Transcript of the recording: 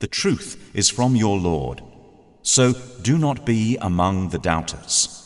The truth is from your Lord. So do not be among the doubters.